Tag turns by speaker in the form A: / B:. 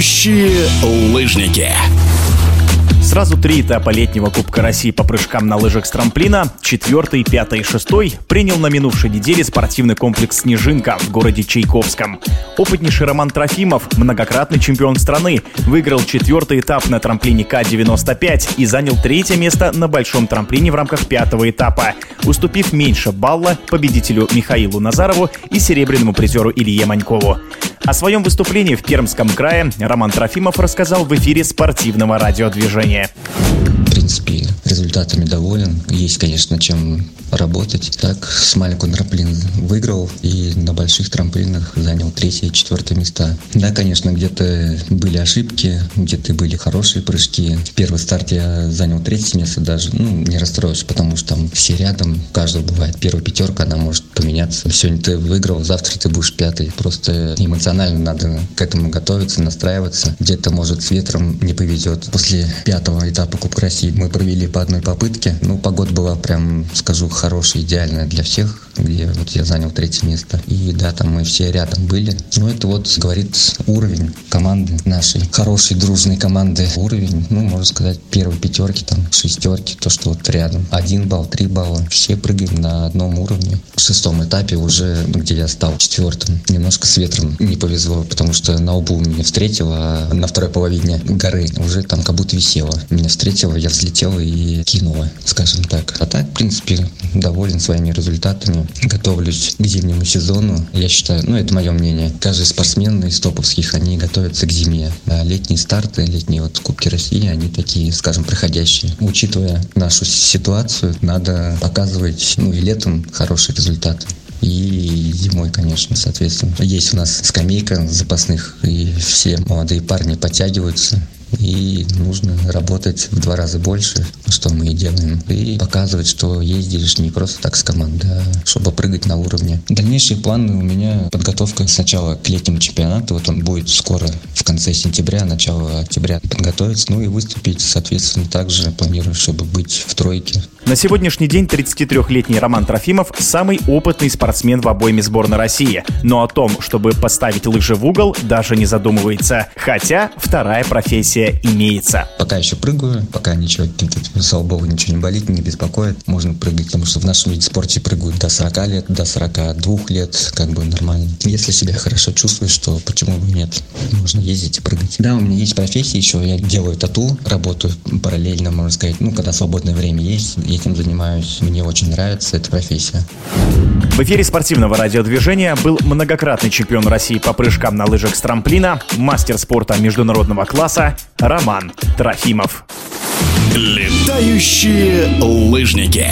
A: Летающие лыжники.
B: Сразу три этапа летнего Кубка России по прыжкам на лыжах с трамплина, четвертый, пятый и шестой, принял на минувшей неделе спортивный комплекс «Снежинка» в городе Чайковском. Опытнейший Роман Трофимов, многократный чемпион страны, выиграл четвертый этап на трамплине К-95 и занял третье место на большом трамплине в рамках пятого этапа, уступив меньше балла победителю Михаилу Назарову и серебряному призеру Илье Манькову. О своем выступлении в Пермском крае Роман Трофимов рассказал в эфире спортивного радиодвижения.
C: В принципе, результатами доволен. Есть, конечно, чем работать. Так, с маленького трамплин выиграл и на больших трамплинах занял третье и четвертое места. Да, конечно, где-то были ошибки, где-то были хорошие прыжки. В первый старт я занял третье место даже. Ну, не расстроился, потому что там все рядом, у каждого бывает первая пятерка, она может поменяться. Сегодня ты выиграл, завтра ты будешь пятый. Просто эмоционально надо к этому готовиться, настраиваться. Где-то, может, с ветром не повезет. После пятого этапа Кубка России мы провели по одной попытке. Ну, погода была прям, скажу, хорошая, идеальная для всех, где вот я занял третье место. И да, там мы все рядом были. Но это вот говорит уровень команды нашей, хорошей, дружной команды. Уровень, ну, можно сказать, первой пятерки, там, шестерки, то, что вот рядом. Один балл, три балла. Все прыгаем на одном уровне. В шестом этапе уже, ну, где я стал четвертым, немножко с ветром не повезло, потому что на лбу меня встретило, а на второй половине горы уже там как будто висело. Меня встретило, я взлетел и кинуло, скажем так. А так, в принципе, доволен своими результатами. Готовлюсь к зимнему сезону. Я считаю, ну это мое мнение, каждый спортсмен из топовских, они готовятся к зиме. А летние старты, летние вот Кубки России, они такие, скажем, проходящие. Учитывая нашу ситуацию, надо показывать, ну и летом хорошие результаты и зимой, конечно, соответственно. Есть у нас скамейка запасных, и все молодые парни подтягиваются и нужно работать в два раза больше, что мы и делаем, и показывать, что ездишь не просто так с командой, а чтобы прыгать на уровне. Дальнейшие планы у меня подготовка сначала к летнему чемпионату, вот он будет скоро в конце сентября, начало октября подготовиться, ну и выступить, соответственно, также планирую, чтобы быть в тройке.
B: На сегодняшний день 33-летний Роман Трофимов – самый опытный спортсмен в обойме сборной России. Но о том, чтобы поставить лыжи в угол, даже не задумывается. Хотя вторая профессия имеется.
C: Пока еще прыгаю, пока ничего, слава богу, ничего не болит, не беспокоит. Можно прыгать, потому что в нашем виде спорте прыгают до 40 лет, до 42 лет, как бы нормально. Если себя хорошо чувствуешь, то почему бы нет? Можно ездить и прыгать. Да, у меня есть профессия еще, я делаю тату, работаю параллельно, можно сказать, ну, когда свободное время есть, этим занимаюсь. Мне очень нравится эта профессия.
B: В эфире спортивного радиодвижения был многократный чемпион России по прыжкам на лыжах с трамплина, мастер спорта международного класса Роман Трофимов.
A: Летающие лыжники.